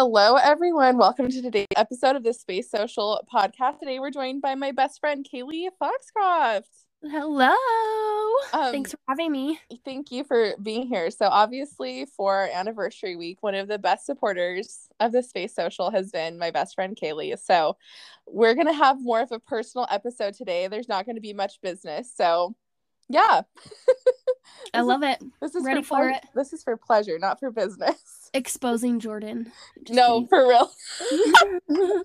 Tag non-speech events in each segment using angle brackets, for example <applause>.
Hello, everyone. Welcome to today's episode of the Space Social podcast. Today, we're joined by my best friend, Kailey Foxcroft. Hello. Um, Thanks for having me. Thank you for being here. So, obviously, for anniversary week, one of the best supporters of the Space Social has been my best friend, Kailey. So, we're going to have more of a personal episode today. There's not going to be much business. So, yeah. <laughs> I love it. This is Ready for, for it. This is for pleasure, not for business. Exposing Jordan. Just no, for real. <laughs>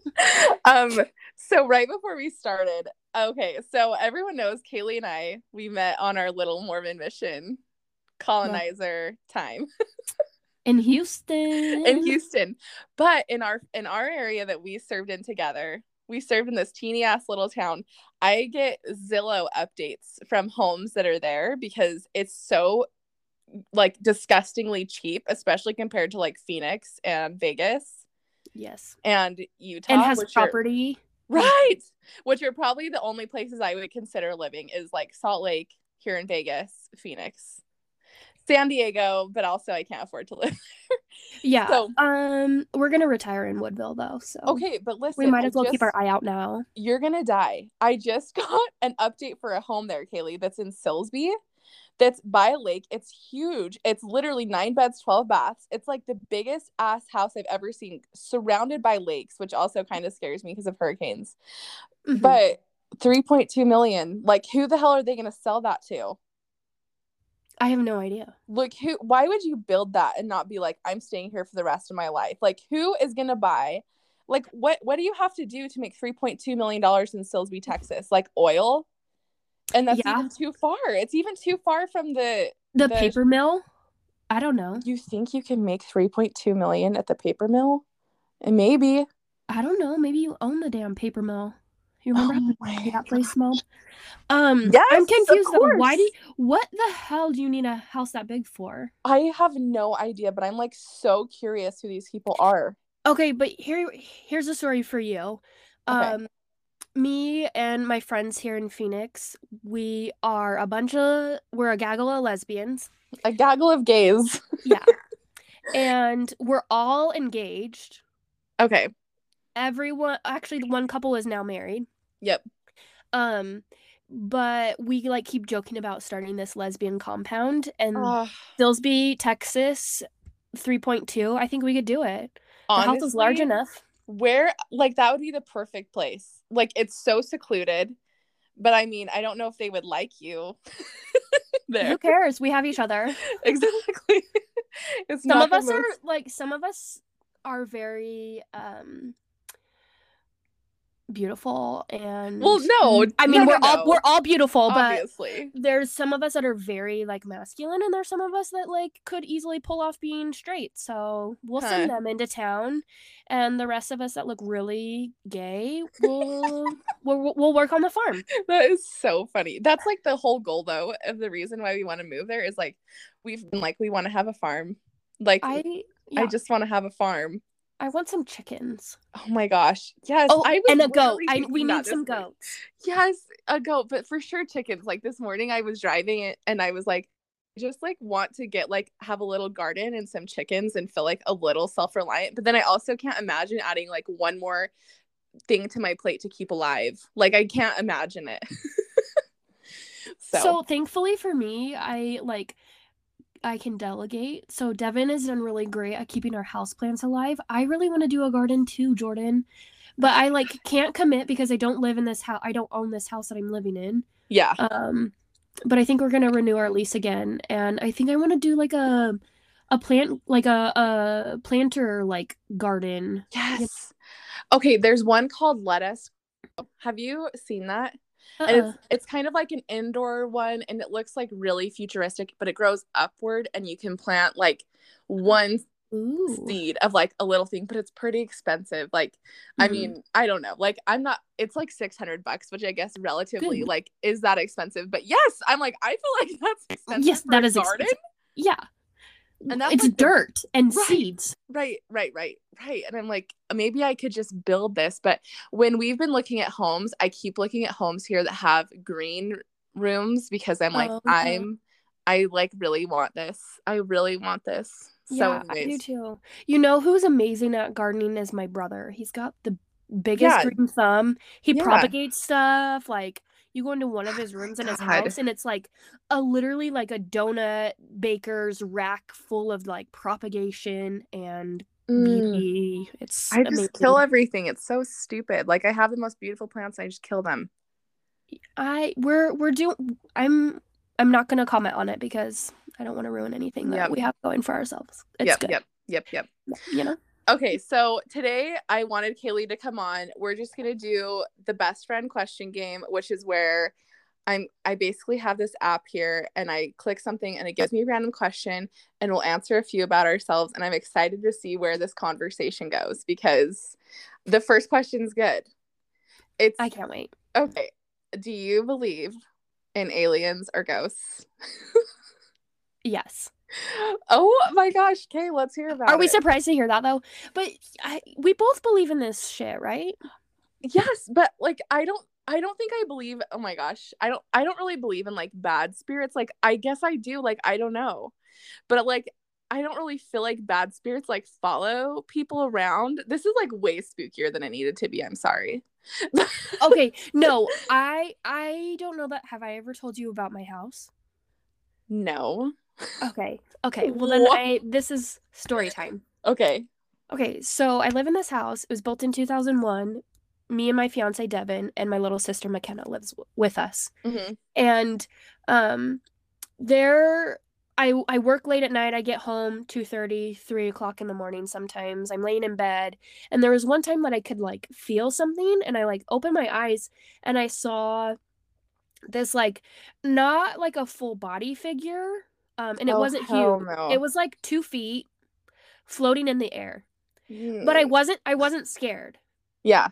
<laughs> um so right before we started okay so everyone knows kailey and i we met on our little mormon mission colonizer time <laughs> In Houston. in houston but in our in our area that we served in together we served in this teeny ass little town i get zillow updates from homes that are there because it's so like disgustingly cheap especially compared to like phoenix and vegas Yes. and utah And has which are- property. Right. Which are probably the only places I would consider living is like Salt Lake here in Vegas, Phoenix, San Diego, but also I can't afford to live. Yeah. So- um, we're gonna retire in Woodville though, so okay, but listen, we might as well keep our eye out now. You're gonna die. I just <laughs> got an update for a home there, Kailey, that's in Silsbee. That's by a lake. It's huge. It's literally nine beds, 12 baths. It's like the biggest ass house I've ever seen, surrounded by lakes, which also kind of scares me because of hurricanes. Mhm. But 3.2 million. Like, who the hell are they going to sell that to? I have no idea. Like, who, why would you build that and not be like, I'm staying here for the rest of my life? Like, who is going to buy? Like, what, what do you have to do to make $3.2 million in Silsbee, Texas? Like, oil? And that's Yeah. even too far. It's even too far from the, The, The- paper mill? I don't know. you think you can make 3.2 million at the paper mill? And maybe. I don't know. Maybe you own the damn paper mill. You remember Oh how that place smelled? Um, Yes, I'm confused though. Why do you, what the hell do you need a house that big for? I have no idea, but I'm like so curious who these people are. Okay, but here here's a story for you. Okay. Um me and my friends here in Phoenix, we are a bunch of we're a gaggle of lesbians. A gaggle of gays. <laughs> Yeah. and we're all engaged. Okay. Everyone actually one couple is now married. Yep. Um but we like keep joking about starting this lesbian compound and Ugh. Silsbee, Texas 3.2. I think we could do it. The house is large enough. Where like that would be the perfect place. Like it's so secluded, but I mean, I don't know if they would like you <laughs> there. Who cares? We have each other. <laughs> exactly. <laughs> it's some not of us are like some of us are very um beautiful and Well, no, mm, i mean no, we're no, all no. we're all beautiful but obviously. there's some of us that are very like masculine and there's some of us that like could easily pull off being straight so we'll send them into town and the rest of us that look really gay will <laughs> we'll, we'll work on the farm That is so funny. That's like the whole goal though of the reason why we want to move there is like we've been like we want to have a farm. Like I, i just want to have a farm. I want some chickens Oh my gosh. Yes. oh I and a goat I, we need some goats Yes, a goat, but for sure chickens. Like this morning I was driving it and I was like I just like want to get like have a little garden and some chickens and feel like a little self-reliant. But then I also can't imagine adding like one more thing to my plate to keep alive. Like I can't imagine it. <laughs> so, So. thankfully for me, I like I can delegate. So Devin has done really great at keeping our house plants alive. I really want to do a garden too, Jordan. But I like can't commit because I don't live in this house. I don't own this house that I'm living in. yeah. Um but I think we're going to renew our lease again and I think I want to do like a a plant like a a planter like garden. Yes. Okay, there's one called Lettuce. Have you seen that? And Uh-uh. it's it's kind of like an indoor one and it looks like really futuristic, but it grows upward and you can plant like one Ooh. seed of like a little thing, but it's pretty expensive. Like, I Mhm. mean, I don't know. Like, I'm not. It's like 600 bucks, which I guess relatively Good. like is that expensive? But yes, I'm like I feel like <laughs> that's expensive. Yes, that a is garden. expensive. Yeah. And that's it's like the- dirt and Right. seeds. Right, right, right, right. And I'm like, maybe I could just build this. But when we've been looking at homes, I keep looking at homes here that have green rooms because I'm like, Oh, okay. I'm, I like really want this. I really want this. So yeah, I do too. You know who's amazing at gardening is my brother. He's got the biggest Yeah. green thumb. He Yeah. propagates stuff. Like you go into one of his rooms in his God. house and it's like a literally like a donut baker's rack full of like propagation and Mm. It's I just amazing. kill everything. It's so stupid. Like I have the most beautiful plants I just kill them. I we're we're doing I'm I'm not gonna comment on it because I don't want to ruin anything that Yep. we have going for ourselves. It's yep, good. yep, yep, yep. You know? Okay, so today I wanted Kailey to come on. We're just gonna do the best friend question game, which is where I'm I basically have this app here and I click something and it gives me a random question and we'll answer a few about ourselves. And I'm excited to see where this conversation goes because the first question's good. It's I can't wait. okay. Do you believe in aliens or ghosts? <laughs> Yes. Oh my gosh, Kay, let's hear about Are we it. surprised to hear that though? But I, we both believe in this shit, right? yes but like i don't i don't think i believe oh my gosh i don't i don't really believe in like bad spirits like i guess i do like i don't know but like i don't really feel like bad spirits like follow people around this is like way spookier than it needed to be i'm sorry Okay, <laughs> no, I I don't know that. Have I ever told you about my house? no Okay, okay. Well then, What? I this is story time. okay Okay, so I live in this house. It was built in 2001. Me and my fiance Devin and my little sister McKenna lives w- with us. hmm and um there I I work late at night. I get home 2:30, 3 o'clock in the morning sometimes. I'm laying in bed. And there was one time that I could like feel something and I like opened my eyes and I saw this like not like a full body figure. Um and it Oh, wasn't huge. no. It was like two feet floating in the air. But I Mm. wasn't I wasn't scared. yeah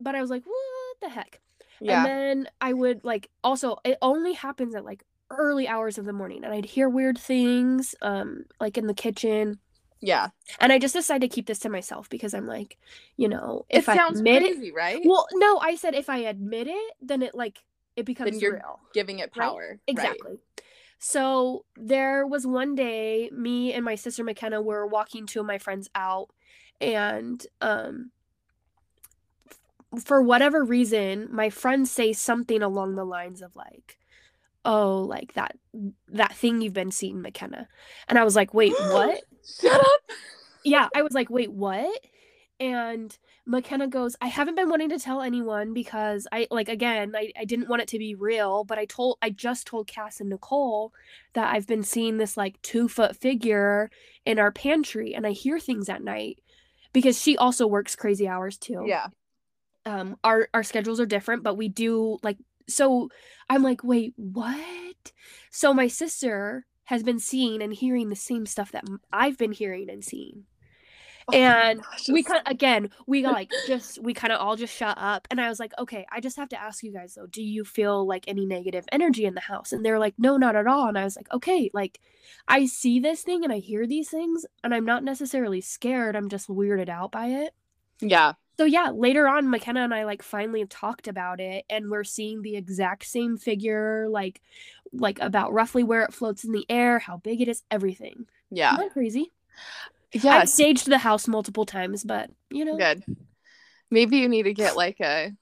But I was like, what the heck? yeah And then I would like also it only happens at like early hours of the morning and I'd hear weird things um like in the kitchen yeah and I just decided to keep this to myself because I'm like, you know, if I admit it right Well, no, I said if I admit it, then it like it becomes you're real. giving it power right. Exactly. So there was one day me and my sister McKenna were walking two of my friends out and um for whatever reason my friends say something along the lines of like oh like that that thing you've been seeing McKenna. And I was like, "Wait, <gasps> what?" shut up yeah, I was like, wait, what? And McKenna goes, I haven't been wanting to tell anyone because I like again, I, I didn't want it to be real, but I told I just told Cass and Nicole that I've been seeing this like two foot figure in our pantry and I hear things at night because she also works crazy hours too. yeah Um our our schedules are different, but we do like so I'm like, wait, what? So my sister has been seeing and hearing the same stuff that I've been hearing and seeing. <laughs> Oh And gosh, we kind again, we got like <laughs> just we kind of all just shut up and I was like, "Okay, I just have to ask you guys though, do you feel like any negative energy in the house?" And they're like, "No, not at all." And I was like, "Okay, like I see this thing and I hear these things and I'm not necessarily scared, I'm just weirded out by it." yeah So yeah, later on McKenna and I like finally talked about it and we're seeing the exact same figure like like about roughly where it floats in the air, how big it is, everything. yeah Isn't that crazy? Yeah I've staged the house multiple times, but you know. good maybe you need to get like a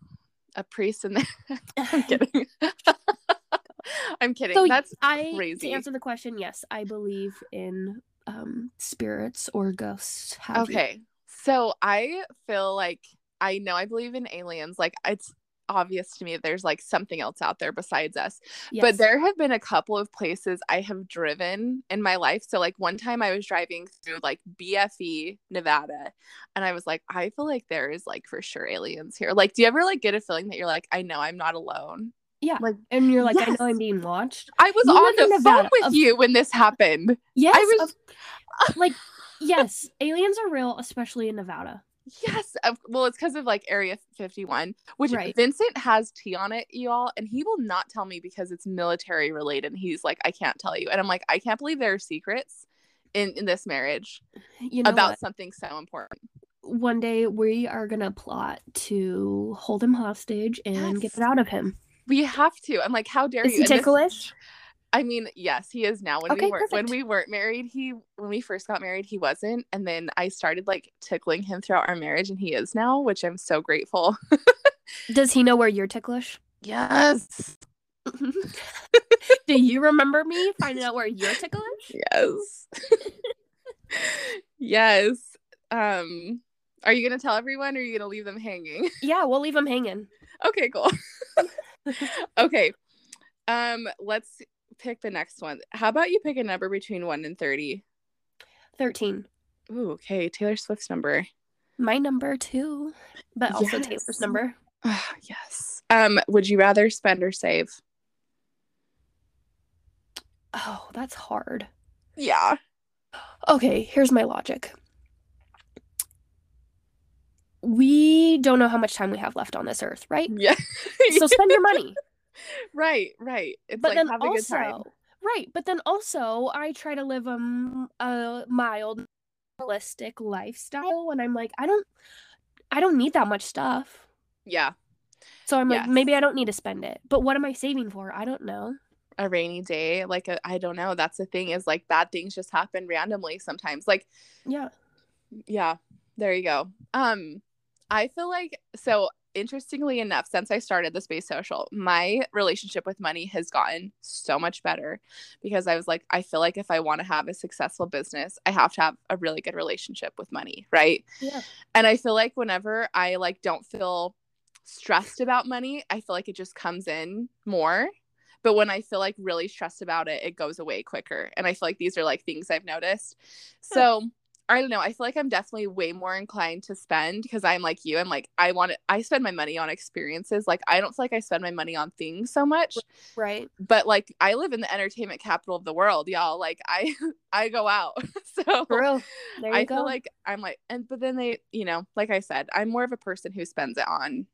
a priest in there <laughs> i'm <laughs> kidding <laughs> i'm kidding So that's I crazy. to answer the question, yes, I believe in um spirits or ghosts. have you. okay so i feel like i know i believe in aliens like it's obvious to me that there's like something else out there besides us Yes. but there have been a couple of places i have driven in my life so like one time i was driving through like bfe nevada and i was like i feel like there is like for sure aliens here like do you ever like get a feeling that you're like i know i'm not alone yeah. like and you're like, I know I'm being watched. i was You on the phone Nevada, with of- you when this happened Yes. was- of- like yes, aliens are real, especially in Nevada. Yes. Of, well, it's because of like Area 51, which Right. Vincent has tea on it, y'all, and he will not tell me because it's military related. And he's like, I can't tell you. And I'm like, I can't believe there are secrets in, in this marriage You know about what? something so important. one day we are gonna plot to hold him hostage and get it out of him. We have to. I'm like, how dare Is you? he And this- ticklish? I mean, yes, he is now. When Okay, we weren't when we weren't married, he when we first got married, he wasn't. And then I started like tickling him throughout our marriage and he is now, which I'm so grateful. <laughs> Does he know where you're ticklish? Yes. <laughs> Do you remember me finding out where you're ticklish? Yes. <laughs> yes. Um are you gonna tell everyone or are you gonna leave them hanging? Yeah, we'll leave them hanging. okay, cool. okay. Um, let's pick the next one. How about you pick a number between one and thirty? 13. Ooh, okay. Taylor Swift's number. My number too, but also Yes. Taylor's number. Ah, <sighs> yes. Um, would you rather spend or save? Oh, that's hard. Yeah. Okay, here's my logic. We don't know how much time we have left on this earth, right? Yeah. So spend your money. <laughs> right, right. It's But like then have a good time. also, right, but then also I try to live a, a mild realistic lifestyle and I'm like I don't I don't need that much stuff. Yeah. So I'm like maybe I don't need to spend it. But what am I saving for? I don't know. A rainy day, like I I don't know. That's the thing is like bad things just happen randomly sometimes. Like Yeah. yeah there you go um i feel like so interestingly enough since i started the space social my relationship with money has gotten so much better because i was like i feel like if i want to have a successful business i have to have a really good relationship with money right? Yeah. and i feel like whenever i like don't feel stressed about money i feel like it just comes in more. But when i feel like really stressed about it it goes away quicker. And i feel like these are like things i've noticed. So I don't know. I feel like I'm definitely way more inclined to spend because I'm like you. I'm like, I want to, I spend my money on experiences. Like, I don't feel like I spend my money on things so much, Right. but like, I live in the entertainment capital of the world, y'all. Like, I, <laughs> I go out. <laughs> so True. There you I go. feel like I'm like, and, but then they, you know, like I said, I'm more of a person who spends it on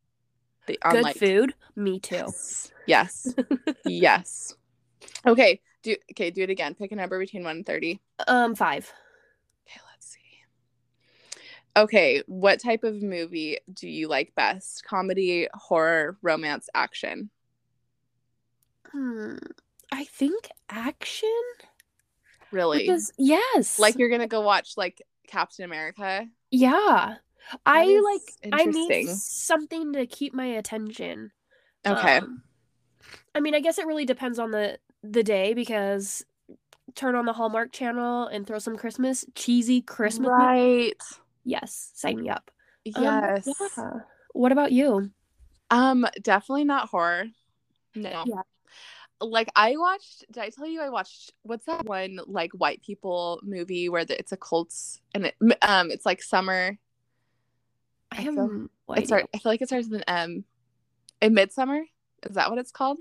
the, on good like, food. Me too. Yes. Yes. <laughs> yes. Okay. Do, okay. Do it again. Pick a number between one and 30. Um, five. Okay, let's see. Okay, what type of movie do you like best? Comedy, horror, romance, action? Hmm. I think action. Really? Because yes, like you're gonna go watch like Captain America? yeah, I like. I need something to keep my attention. Okay. Um, I mean, I guess it really depends on the the day because turn on the Hallmark channel and throw some Christmas cheesy Christmas. right. Yes, sign me up. Um, Yes. yeah. What about you? Um, definitely not horror. No. Yeah. Like I watched. Did I tell you I watched? What's that one like white people movie where the, it's a cults and it um it's like summer. I have feel- no It idea. start, I feel like it starts with an M. In Midsummer, is that what it's called?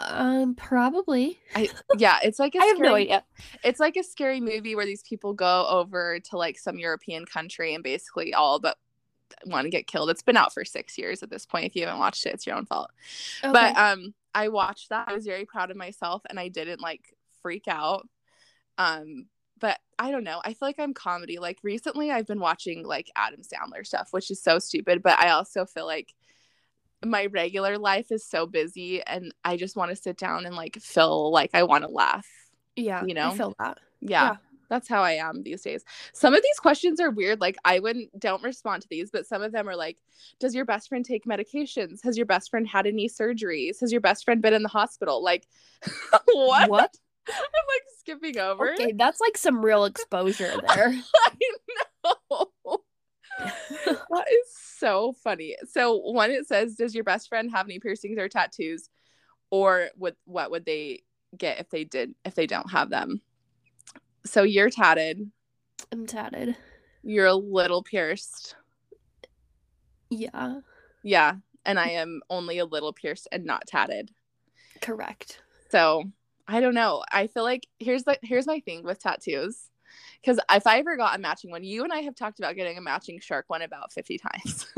Um, probably. I yeah, it's like <laughs> a I have no idea. It's like a scary movie where these people go over to like some European country and basically all but want to get killed. It's been out for six years at this point. If you haven't watched it, it's your own fault. But um, I watched that. I was very proud of myself, and I didn't like freak out. Um, but I don't know. I feel like I'm comedy. Like recently, I've been watching like Adam Sandler stuff, which is so stupid. But I also feel like my regular life is so busy, and I just want to sit down and like feel like I want to laugh. yeah, you know? I feel that. Yeah. Yeah. That's how I am these days. Some of these questions are weird. Like I wouldn't don't respond to these, but some of them are like, does your best friend take medications? Has your best friend had any surgeries? Has your best friend been in the hospital? Like uh, <laughs> what? What? I'm like skipping over. Okay, that's like some real exposure <laughs> there. I know. <laughs> that is so funny. So one it says, does your best friend have any piercings or tattoos? Or would what would they get if they did if they don't have them? So you're tatted. I'm tatted. You're a little pierced. Yeah, Yeah. And I am only a little pierced and not tatted. correct. So I don't know. I feel like here's the here's my thing with tattoos. Because if I ever got a matching one, you and I have talked about getting a matching shark one about 50 times. <laughs>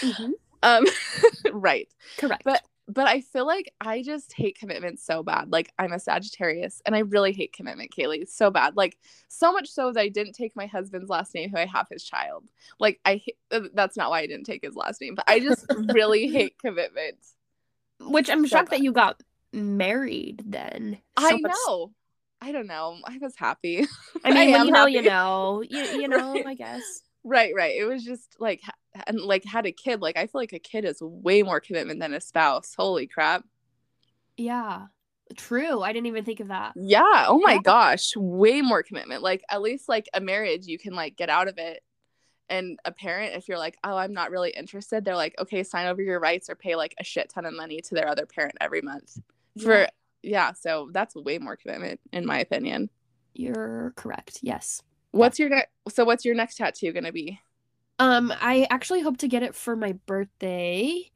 Mhm, um <laughs> right. Correct. But but I feel like I just hate commitment so bad. Like I'm a Sagittarius and I really hate commitment, Kailey. So bad. Like so much so that I didn't take my husband's last name, who I have his child. Like I uh, that's not why I didn't take his last name, but I just <laughs> really hate commitment. Which I'm so shocked that you got married then. I So it's- know. I don't know. I was happy. <laughs> I mean, when you know, you <laughs> know. You, you know, I guess. Right, right. It was just like and like had a kid. Like I feel like a kid is way more commitment than a spouse. Holy crap. Yeah. True. I didn't even think of that. Yeah. Oh my Yeah. gosh. Way more commitment. Like at least like a marriage, you can like get out of it. And a parent, if you're like, oh, I'm not really interested, they're like, okay, sign over your rights or pay like a shit ton of money to their other parent every month. For Yeah. Yeah, so that's way more commitment in my opinion. You're correct. Yes. What's your next so what's your next tattoo gonna be? Um, I actually hope to get it for my birthday.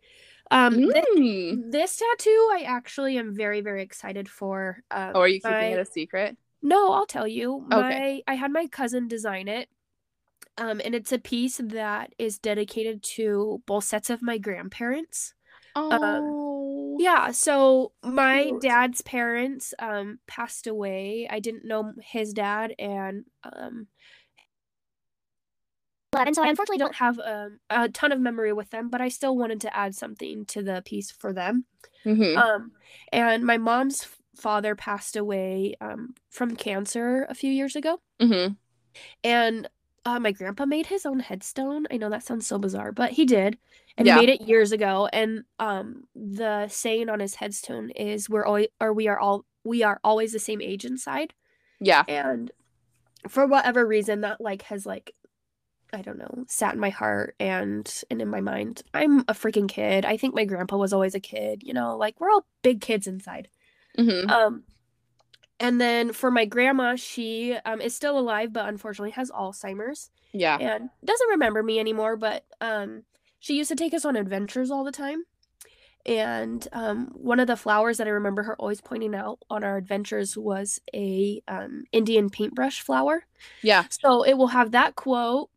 Um, Mm. this tattoo I actually am very, very excited for. Um, Oh, are you keeping my- it a secret? No, I'll tell you. Okay. My. I had my cousin design it. Um, and it's a piece that is dedicated to both sets of my grandparents. Oh. Yeah, so my Cute. dad's parents um passed away. I didn't know his dad and um and so I unfortunately don't have um, a ton of memory with them, but I still wanted to add something to the piece for them. Mhm. Um, and my mom's father passed away um, from cancer a few years ago, Mhm. and uh, my grandpa made his own headstone. I know that sounds so bizarre, but he did, and Yeah. he made it years ago. And um, the saying on his headstone is "We're always, or we are all, we are always the same age inside." Yeah. And for whatever reason, that like has like I don't know, sat in my heart and and in my mind. I'm a freaking kid. I think my grandpa was always a kid, you know, like we're all big kids inside. Mhm. Um and then for my grandma, she um is still alive but unfortunately has Alzheimer's Yeah. and doesn't remember me anymore, but um she used to take us on adventures all the time. And um one of the flowers that I remember her always pointing out on our adventures was a um Indian paintbrush flower. Yeah. So it will have that quote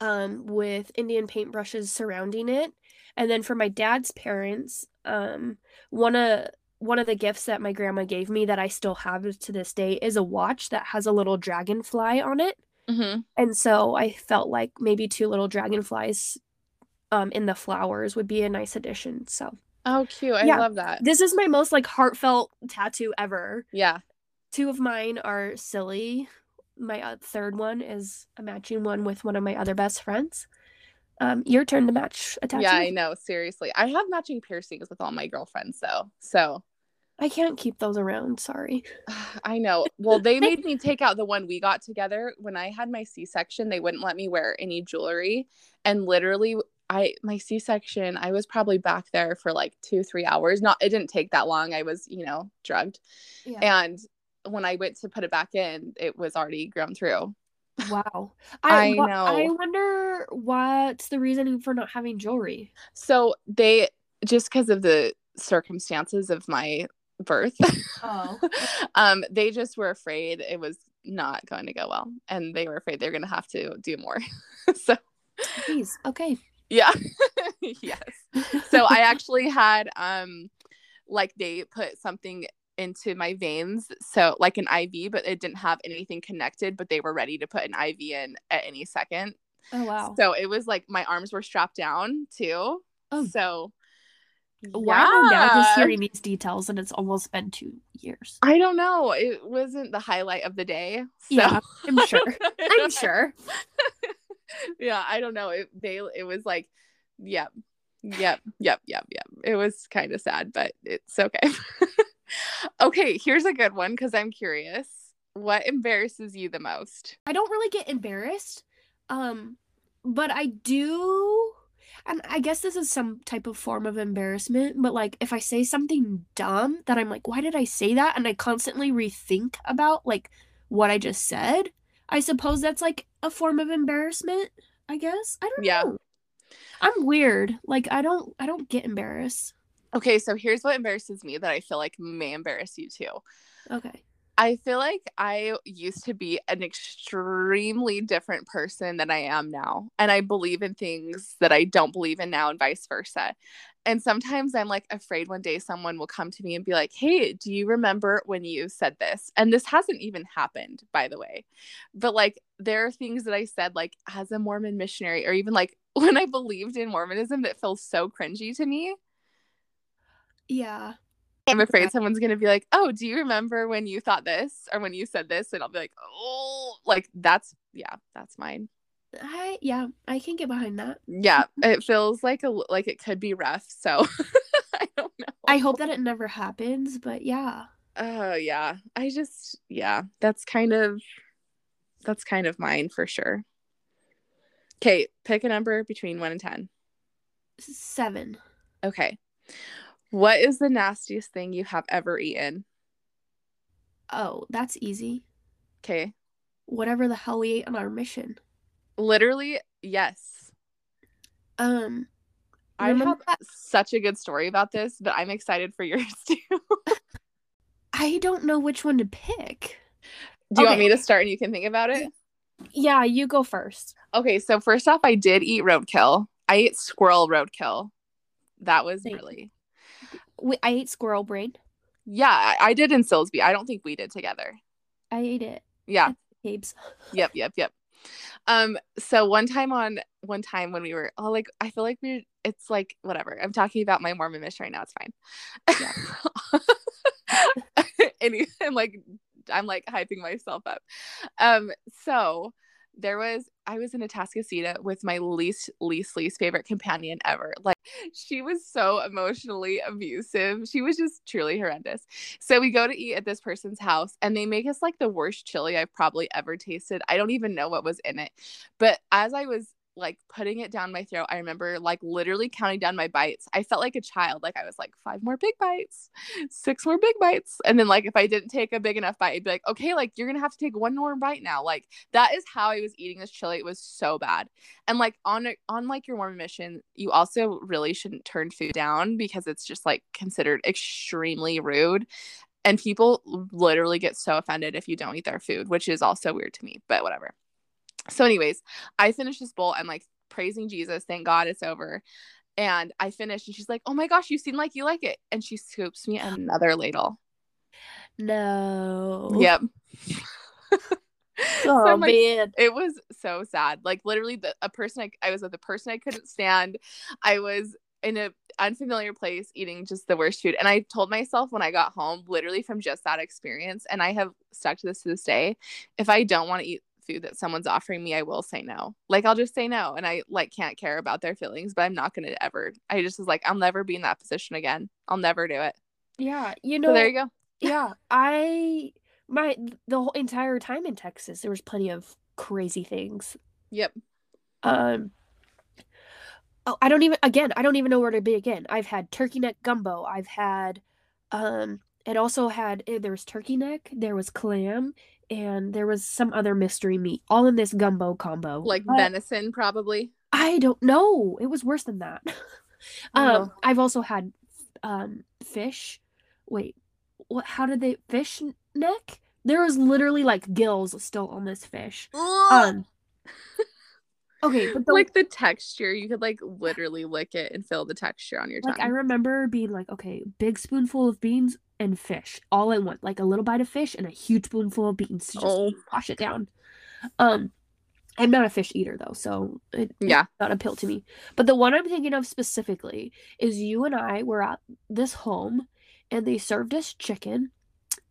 um, with Indian paintbrushes surrounding it. And then for my dad's parents, um, one of one of the gifts that my grandma gave me that I still have to this day is a watch that has a little dragonfly on it. Mhm. And so I felt like maybe two little dragonflies um, in the flowers would be a nice addition. So Oh, cute. I Yeah. love that. this is my most like heartfelt tattoo ever. Yeah. Two of mine are silly. My uh, third one is a matching one with one of my other best friends. Um, your turn to match a tattoo. Yeah, I know. Seriously. I have matching piercings with all my girlfriends though. So I can't keep those around. Sorry. <sighs> I know. Well, they <laughs> made me take out the one we got together. When I had my C section, they wouldn't let me wear any jewelry. And literally, I my C section, I was probably back there for like two, three hours. Not it didn't take that long. I was, you know, drugged. Yeah. And when I went to put it back in, it was already grown through. Wow. I wa- know. I wonder what's the reasoning for not having jewelry. So they just because of the circumstances of my birth, Oh. <laughs> um, they just were afraid it was not going to go well, and they were afraid they're going to have to do more. <laughs> so Please. Okay. yeah, <laughs> yes. So I actually had um, like they put something into my veins, so like an IV, but it didn't have anything connected, but they were ready to put an IV in at any second. Oh wow. So it was like my arms were strapped down too. Oh. So am I now just hearing these details and it's almost been two years? I don't know. It wasn't the highlight of the day. So. Yeah, I'm sure. I'm sure. <laughs> Yeah, I don't know. It they it was like, yep, yep, yep, yep, yep. It was kind of sad, but it's okay. <laughs> okay, here's a good one because I'm curious. What embarrasses you the most? I don't really get embarrassed. Um, but I do and I guess this is some type of form of embarrassment, but like if I say something dumb that I'm like, why did I say that? And I constantly rethink about like what I just said, I suppose that's like a form of embarrassment, I guess. I don't Yeah. know. I'm weird. Like I don't I don't get embarrassed. Okay, so here's what embarrasses me that I feel like may embarrass you too. Okay. I feel like I used to be an extremely different person than I am now. And I believe in things that I don't believe in now, and vice versa. And sometimes I'm like afraid one day someone will come to me and be like, Hey, do you remember when you said this? And this hasn't even happened, by the way. But like, there are things that I said, like, as a Mormon missionary, or even like <laughs> when I believed in Mormonism that feels so cringy to me. Yeah. I'm afraid someone's gonna be like, "Oh, do you remember when you thought this or when you said this?" And I'll be like, "Oh, like that's yeah, that's mine." I yeah, I can get behind that. Yeah, <laughs> it feels like a like it could be rough. So <laughs> I don't know. I hope that it never happens, but yeah. Oh yeah, I just yeah, that's kind of that's kind of mine for sure. Okay, pick a number between one and ten. Seven. Okay. What is the nastiest thing you have ever eaten? Oh, that's easy. Okay. Whatever the hell we ate on our mission. Literally, yes. Um, I have that- such a good story about this, but I'm excited for yours <laughs> too. I don't know which one to pick. Do you want me to start and you can think about it? Yeah, you go first. Okay, so first off, I did eat roadkill. I ate squirrel roadkill. That was Thank really We, I ate squirrel brain. yeah. I, I did in Silsbee. I don't think we did together. I ate it. Yeah. Babes. <laughs> Yep. Yep. Yep. Um. So one time on one time when we were oh like I feel like we're it's like whatever. I'm talking about my Mormon mission right now. It's fine. <laughs> and I'm like I'm like hyping myself up. Um. So there was I was in Atascocita with my least least least favorite companion ever. Like she was so emotionally abusive. She was just truly horrendous. So we go to eat at this person's house and they make us like the worst chili I've probably ever tasted. I don't even know what was in it. But as I was like putting it down my throat, I remember like literally counting down my bites. I felt like a child. Like I was like five more big bites, six more big bites. And then like if I didn't take a big enough bite, I'd be like, okay, like you're gonna have to take one more bite now. Like that is how I was eating this chili. It was so bad. And like on on like your Mormon mission, you also really shouldn't turn food down because it's just like considered extremely rude. And people literally get so offended if you don't eat their food, which is also weird to me, but whatever. So, anyways, I finished this bowl. I'm like praising Jesus. Thank God it's over. And I finished, and she's like, Oh my gosh, you seem like you like it. And she scoops me another ladle. No. Yep. <laughs> Oh, so Oh I'm like, man. it was so sad. Like literally, the a person I, I was with a person I couldn't stand. I was in a unfamiliar place eating just the worst food, and I told myself when I got home, literally from just that experience, and I have stuck to this to this day. If I don't want to eat food that someone's offering me, I will say no. Like I'll just say no, and I like can't care about their feelings, but I'm not gonna ever. I just was like, I'll never be in that position again. I'll never do it. Yeah, you know. So there you go. <laughs> yeah, I my the whole entire time in Texas, there was plenty of crazy things. Yep. Um. Oh, I don't even. Again, I don't even know where to begin. I've had turkey neck gumbo. I've had, um, it also had eh, there was turkey neck, there was clam, and there was some other mystery meat, all in this gumbo combo. Like But venison, probably. I don't know. It was worse than that. <laughs> um, Oh. I've also had, um, fish. Wait, what? How did they fish neck? There was literally like gills still on this fish. Um. Okay, but the, like the texture, you could like literally lick it and feel the texture on your like I remember being like, okay, big spoonful of beans and fish all in one, like a little bite of fish and a huge spoonful of beans to just Oh. wash it down. Um, I'm not a fish eater though, so it, Yeah. not appeal to me. But the one I'm thinking of specifically is you and I were at this home, and they served us chicken,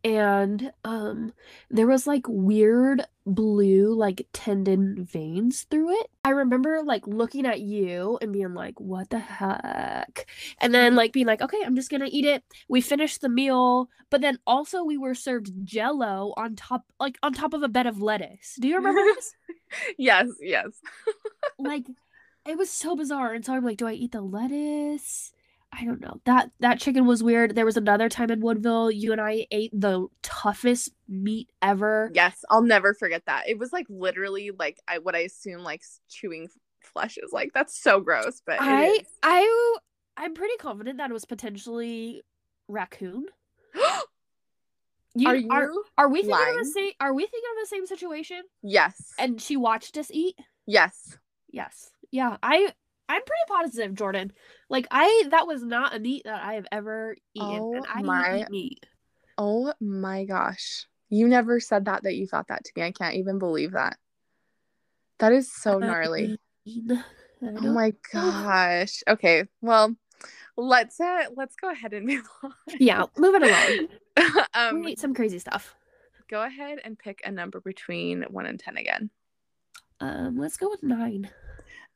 and um, there was like weird blue like tendon veins through it. I remember like looking at you and being like, "What the heck?" And then like being like, "Okay, I'm just gonna eat it." We finished the meal, but then also we were served Jello on top, like on top of a bed of lettuce. Do you remember <laughs> this? yes, yes. <laughs> like, it was so bizarre. And so I'm like, "Do I eat the lettuce?" I don't know. That that chicken was weird. There was another time in Woodville, you and I ate the toughest meat ever. Yes, I'll never forget that. It was like literally like I what I assume like chewing flesh is like. That's so gross, but I. I I'm pretty confident that it was potentially raccoon. <gasps> You, are are you? are we thinking of the same are we thinking of the same situation? Yes. And she watched us eat? yes. Yes. Yeah. I I'm pretty positive, Jordan. Like I that was not a meat that I have ever eaten. Oh and I my- eat meat. Oh my gosh. You never said that that you thought that to me. I can't even believe that. That is so gnarly. Oh my <laughs> gosh. Okay. Well, let's uh let's go ahead and <laughs> move on. Yeah, moving along. <laughs> um, Wait, some crazy stuff. go ahead and pick a number between one and ten again. Um, let's go with nine.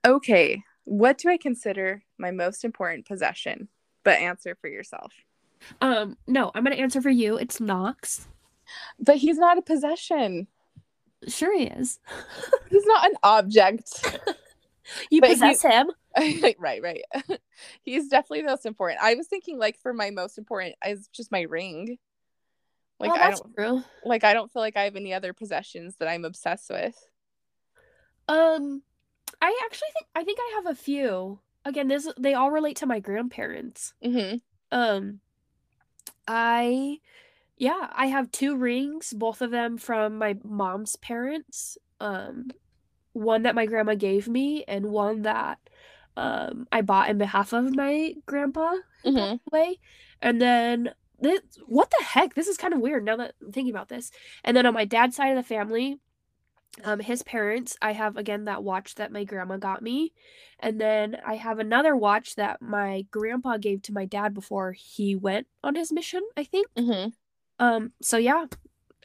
Okay, what do I consider my most important possession? But answer for yourself. Um, no, I'm gonna answer for you. It's Knox. But he's not a possession. Sure he is. <laughs> He's not an object. <laughs> You But he- possess him. <laughs> right, right. he's definitely the most important. I was thinking like for my most important is just my ring. Like oh, I don't true. like I don't feel like I have any other possessions that I'm obsessed with. Um, I actually think I think I have a few. Again, this they all relate to my grandparents. Mm-hmm. Um, I, yeah, I have two rings, both of them from my mom's parents. Um, one that my grandma gave me, and one that um I bought in behalf of my grandpa passed. And then this, what the heck? This is kind of weird now that I'm thinking about this. And then on my dad's side of the family, um, his parents, I have again that watch that my grandma got me, and then I have another watch that my grandpa gave to my dad before he went on his mission. I think. Mm-hmm. Um. So yeah,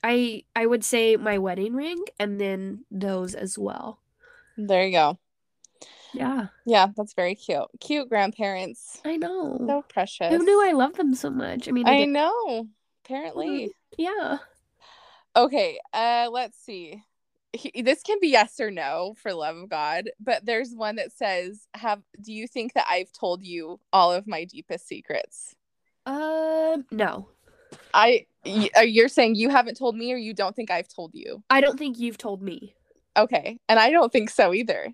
I I would say my wedding ring, and then those as well. There you go. Yeah, Yeah, that's very cute. Cute grandparents. I know. So precious. Who knew I love them so much? I mean, I I know. Apparently. yeah. Okay, uh let's see. He- This can be yes or no for love of God, but there's one that says, "Have do you think that I've told you all of my deepest secrets?" Um. No, I y- you're saying you haven't told me or you don't think I've told you. I don't think you've told me Okay, and I don't think so either.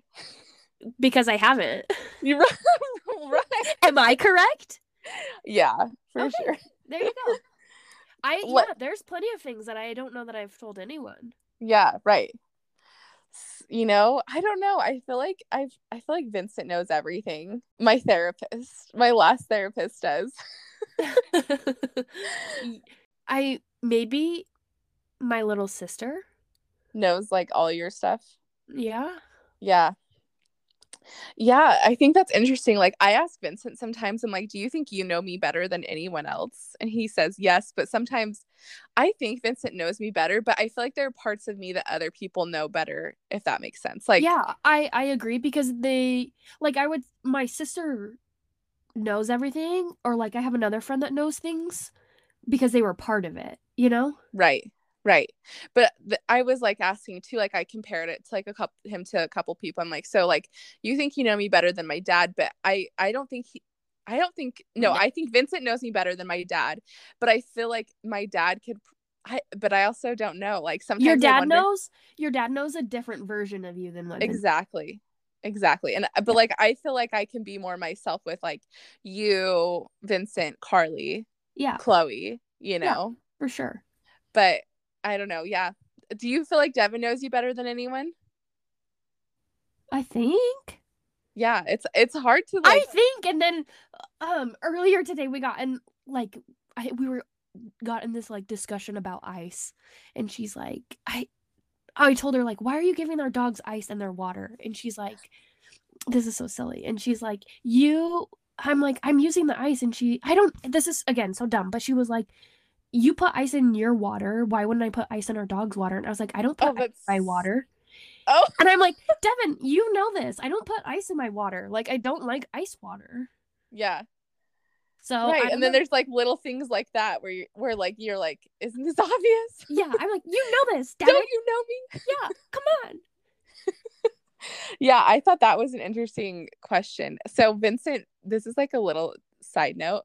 because I haven't. <laughs> You're <laughs> right. Am I correct? Yeah, for Okay. sure. There you go. <laughs> I What- yeah, there's plenty of things that I don't know that I've told anyone. Yeah, right. You know, I don't know. I feel like I've I feel like Vincent knows everything. My therapist, my last therapist does. <laughs> I maybe my little sister. knows like all your stuff. Yeah. Yeah. Yeah, I think that's interesting. Like I ask Vincent sometimes I'm like, "Do you think you know me better than anyone else?" And he says, "Yes," but sometimes I think Vincent knows me better, but I feel like there are parts of me that other people know better, if that makes sense. Like yeah, I I agree because they like I would my sister knows everything or like I have another friend that knows things because they were part of it, you know? Right. Right. But th- I was like asking too, like I compared it to like a couple him to a couple people. I'm like, so like you think you know me better than my dad, but I I don't think he I don't think no. I think Vincent knows me better than my dad, but I feel like my dad could I but I also don't know. Like sometimes Your dad wonder- knows your dad knows a different version of you than what Exactly. Exactly. And uh, but like I feel like I can be more myself with like you, Vincent, Carly, Yeah, Chloe, you Yeah. know. for sure. But I don't know. Yeah. Do you feel like Devin knows you better than anyone? I think. Yeah, it's it's hard to I think and then um earlier today we got in like I we were got in this like discussion about ice and she's like I I told her like why are you giving our dogs ice and their water and she's like this is so silly and she's like you I'm like I'm using the ice and she I don't this is again so dumb but she was like you put ice in your water why wouldn't I put ice in our dog's water and I was like I don't put Oh, ice in my water Oh, and I'm like Devin you know this I don't put ice in my water like I don't like ice water yeah. so right. don't And then there's like little things like that where you where like you're like, isn't this <laughs> obvious? yeah, I'm like, you know this, <laughs> Don't you know me? Yeah, come on. <laughs> Yeah, I thought that was an interesting question. So Vincent, this is like a little side note.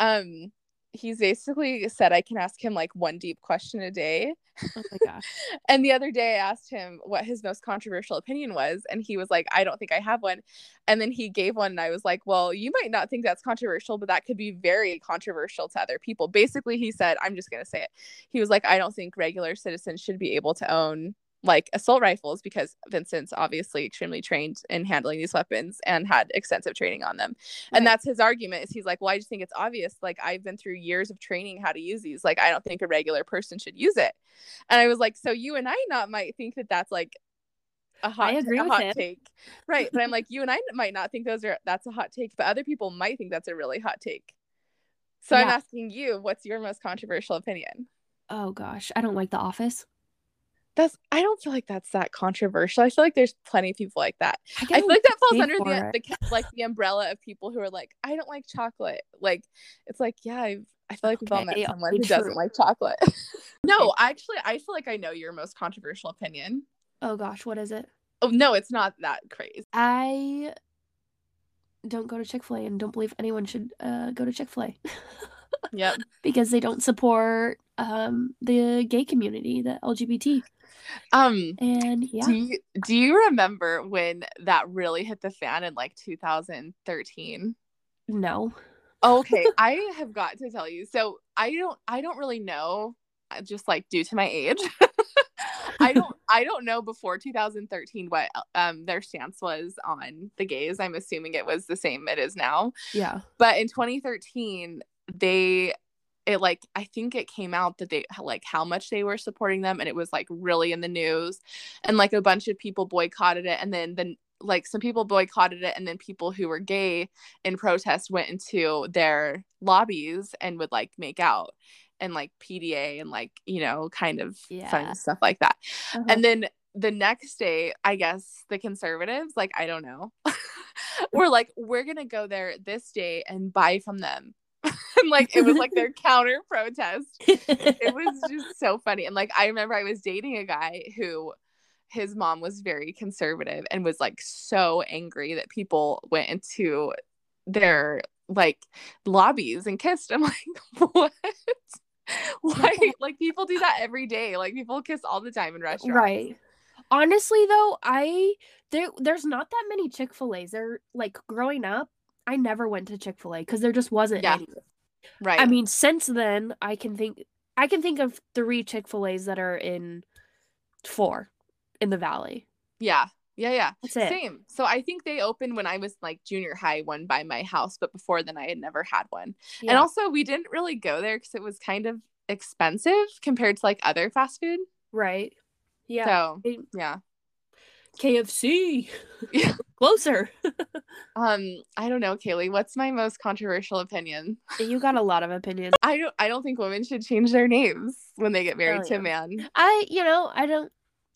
Um he's basically said I can ask him like one deep question a day. Oh my gosh. <laughs> And the other day I asked him what his most controversial opinion was and he was like I don't think I have one. And then he gave one and I was like, "Well, you might not think that's controversial, but that could be very controversial to other people." Basically, he said, I'm just going to say it. He was like, "I don't think regular citizens should be able to own like assault rifles because Vincent's obviously extremely trained in handling these weapons and had extensive training on them. And that's his argument is he's like, "Well, I just think it's obvious. Like I've been through years of training how to use these. Like I don't think a regular person should use it." And I was like, "So you and I not might think that that's like a hot, a hot take, right? But I'm like, you and I might not think those are that's a hot take, but other people might think that's a really hot take. So I'm asking you, what's your most controversial opinion? Oh gosh, I don't like The Office. That's I don't feel like that's that controversial. I feel like there's plenty of people like that. I, I feel like that falls under the, the like the umbrella of people who are like, I don't like chocolate. Like it's like, yeah, I've, I feel like we've all met someone who true. doesn't like chocolate. <laughs> <laughs> no, actually, I feel like I know your most controversial opinion. Oh gosh, what is it? Oh no, it's not that crazy. I don't go to Chick Fil A and don't believe anyone should uh, go to Chick Fil A <laughs> Yep. because they don't support um, the gay community, the LGBT, Um, and yeah, do you do you remember when that really hit the fan in like 2013? no. Okay, <laughs> I have got to tell you. So I don't I don't really know uh, just like due to my age. <laughs> I don't <laughs> I don't know before 2013 what um their stance was on the gays. I'm assuming it was the same it is now. Yeah. But in 2013 they it like I think it came out that they like how much they were supporting them and it was like really in the news and like a bunch of people boycotted it and then then like some people boycotted it and then people who were gay in protest went into their lobbies and would like make out and like PDA and like you know kind of Yeah. fun stuff like that Uh-huh. and then the next day i guess the conservatives like i don't know <laughs> were like we're gonna go there this day and buy from them <laughs> and like it was like their <laughs> counter protest it was <laughs> just so funny and like i remember i was dating a guy who his mom was very conservative and was like so angry that people went into their like lobbies and kissed i'm like what why like people do that every day like people kiss all the time in restaurants right. Honestly, though, I there there's not that many Chick Fil A's. They're like growing up. I never went to Chick Fil A because there just wasn't Yeah. any. Right I mean, since then, I can think I can think of three Chick Fil A's that are in four in the valley. Yeah. Yeah, yeah. That's it. Same. So I think they opened when I was like junior high, one by my house, but before then I had never had one. And also we didn't really go there because it was kind of expensive compared to like other fast food. right. Yeah. So It- yeah. KFC. Yeah. <laughs> Closer. <laughs> Um, I don't know, Kailey, what's my most controversial opinion? you got a lot of opinions. I don't I don't think women should change their names when they get married Oh, to a man. I, you know, I don't.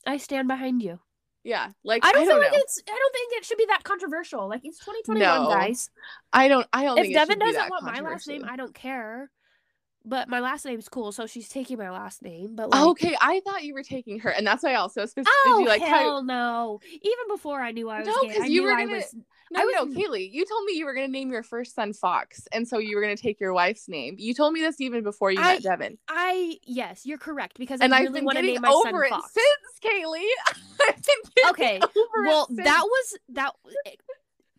I stand behind you. Yeah. Like I don't, feel know. like it's. I don't think it should be that controversial. Like it's 2021, No. guys. I don't I don't If Devin doesn't want my last name. I don't care. But my last name's cool, so she's taking my last name. But like, okay, I thought you were taking her, and that's why I also specifically oh like how hell no! Even before I knew I was No, because you were gonna- was. No, I no, was- Kailey, you told me you were going to name your first son Fox, and so you were going to take your wife's name. You told me this even before you I- met Devin, I yes, you're correct because and I I've really been want to name my son over it Fox. since, Kailey. <laughs> Okay, well that was that. Eh,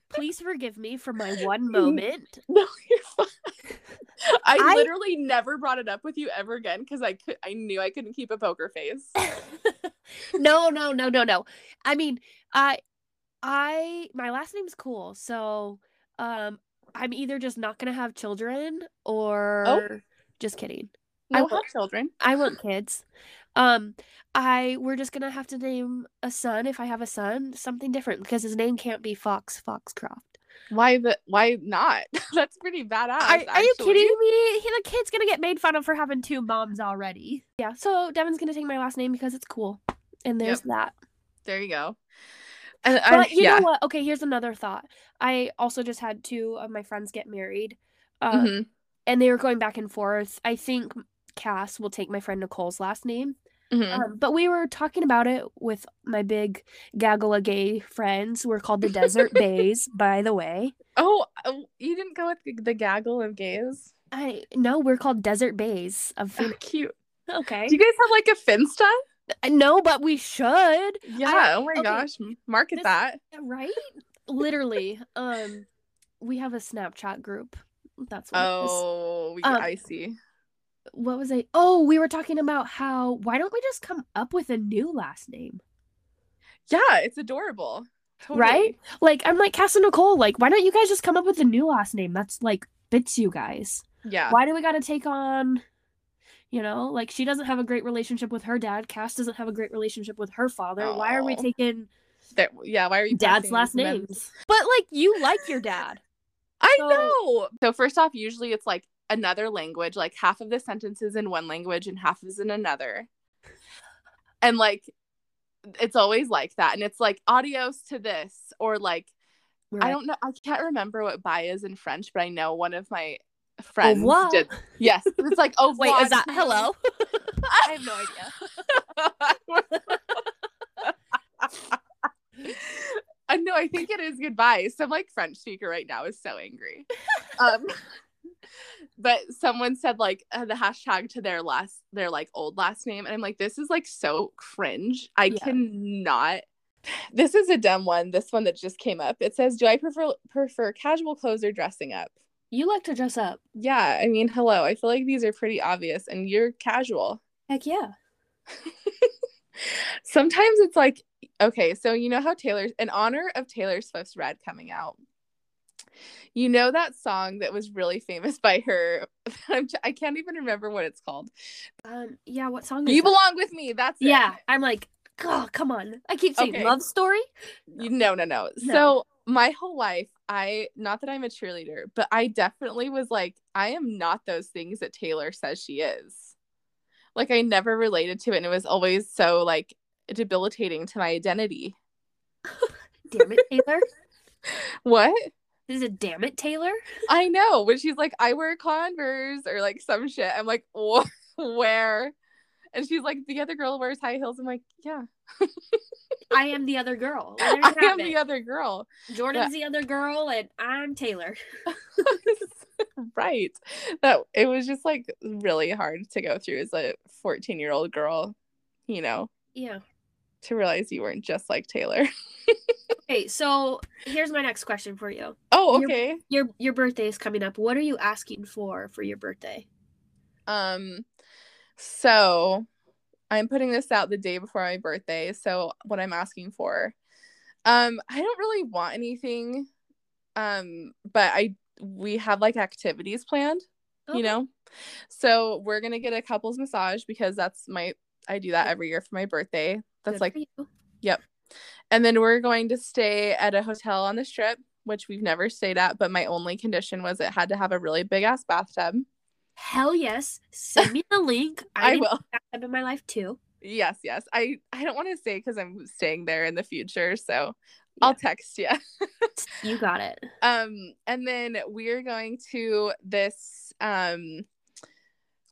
please forgive me for my one moment. <laughs> no, you're fine. I, I- literally never brought it up with you ever again because I could, I knew I couldn't keep a poker face. <laughs> no, no, no, no, no. I mean, I, I, my last name's cool, so, um, I'm either just not gonna have children or oh. just kidding. I No, will- have children. I want kids. Um, I we're just gonna have to name a son if I have a son something different because his name can't be Fox Foxcroft. Why the? Why not? <laughs> That's pretty badass. Are, are you kidding me? He, the kid's gonna get made fun of for having two moms already. Yeah, so Devin's gonna take my last name because it's cool, and there's that. There you go. And I, But you yeah. know what? Okay, here's another thought. I also just had two of my friends get married, uh, Mhm. and they were going back and forth. I think Cass will take my friend Nicole's last name, Mhm. um, but we were talking about it with my big gaggle of gay friends. We're called the Desert Bays, by the way. Oh, oh, you didn't go with the- gaggle of gays? I no, we're called Desert Bays of Oh, Phoenix. cute. Okay, Do you guys have like a Finsta? no, but we should, Yeah. oh my okay, gosh. Market this- that. right? Literally, um, we have a Snapchat group. That's what it is. Oh, we, Um, I see. What was I? Oh, we were talking about how why don't we just come up with a new last name, Yeah, it's adorable. Totally. right? Like I'm like Cass and Nicole. Like, why don't you guys just come up with a new last name that's like fits you guys? Yeah. Why do we got to take on? You know, like she doesn't have a great relationship with her dad. Cass doesn't have a great relationship with her father. Why are we oh. taking There, yeah, why are you Dad's last names. But like you like your dad. <laughs> I So- know. So first off, usually it's like another language, like half of the sentences in one language and half is in another. And like it's always like that. And it's like adios to this or like I don't know I can't remember what bye is in French, but I know one of my friends did. Yes. It's like oh <laughs> Wait, is that hello? <laughs> I have no idea. I know. I think it is goodbye. Some like French speaker right now is so angry. Um, <laughs> but someone said like uh, the hashtag to their last, their like old last name, and I'm like, this is like so cringe. I Yeah. cannot. This is a dumb one. This one that just came up. It says, "Do I prefer prefer casual clothes or dressing up?" You like to dress up. Yeah, I mean, hello. I feel like these are pretty obvious, and you're casual. Heck yeah. <laughs> Sometimes it's like, okay, so you know how Taylor, in honor of Taylor Swift's Red coming out, you know that song that was really famous by her. <laughs> I'm, I can't even remember what it's called. Um yeah, what song is You that? belong with me. That's it. Yeah, I'm like, oh, come on. I keep saying Okay. love story. No, no, no. No. So my whole life, I not that I'm a cheerleader, but I definitely was like, I am not those things that Taylor says she is. Like I never related to it, and it was always so like debilitating to my identity. <laughs> Damn it, Taylor. <laughs> What? Is it damn it, Taylor? I know. When she's like, I wear Converse or like some shit. I'm like, "Wh- <laughs> where? And she's like, the other girl wears high heels. I'm like, yeah, <laughs> I am the other girl. I am it. the other girl. Jordan's the other girl, and I'm Taylor. <laughs> right. That it was just like really hard to go through as a 14 year old girl, you know, Yeah. To realize you weren't just like Taylor. <laughs> Okay, so here's my next question for you. Oh, okay. Your your birthday is coming up. What are you asking for for your birthday? Um, so I'm putting this out the day before my birthday. So what I'm asking for, um, I don't really want anything, um, but I we have like activities planned, Okay. you know. So we're gonna get a couples massage because that's my I do that every year for my birthday. That's Good like, you. and then we're going to stay at a hotel on the strip, which we've never stayed at. But my only condition was it had to have a really big ass bathtub. Hell yes. Send me the link. <laughs> I need will. bathtub in my life too. Yes, yes. I I don't want to say because I'm staying there in the future, so I'll text you. <laughs> You got it. Um, and then we're going to this. Um,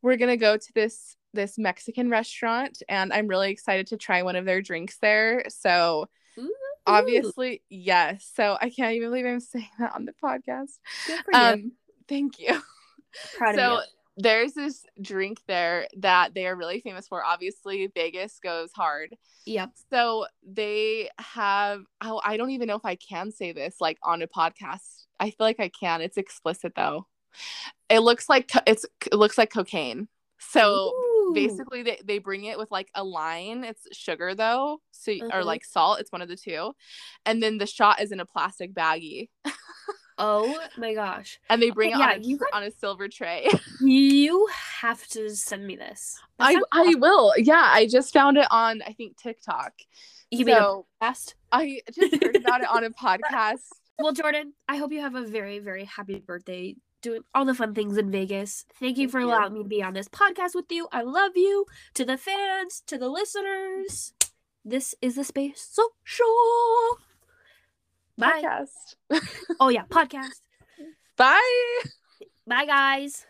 we're gonna go to this this Mexican restaurant, and I'm really excited to try one of their drinks there. So Ooh. obviously, yes. So I can't even believe I'm <laughs> saying that on the podcast. For you. Um, thank you. <laughs> Proud so you. there's this drink there that they are really famous for. Obviously, Vegas goes hard. Yep. So they have oh I don't even know if I can say this like on a podcast. I feel like I can. It's explicit though. It looks like co- it's it looks like cocaine. So Ooh. Basically they, they bring it with like a line. It's sugar though. So or Mhm. like salt, it's one of the two. And then the shot is in a plastic baggie. <laughs> Oh my gosh. And they bring Okay, it yeah, on, a, got- on a silver tray. <laughs> You have to send me this. That I I will. Yeah, I just found it on I think TikTok. You mean a so podcast? I just heard about it on a <laughs> podcast. Well, Jordan, I hope you have a very, very happy birthday doing all the fun things in Vegas. Thank you Thank for you. allowing me to be on this podcast with you. I love you. To the fans, to the listeners, this is the Space Social. Bye. Podcast. Oh, yeah, podcast. <laughs> Bye. Bye, guys.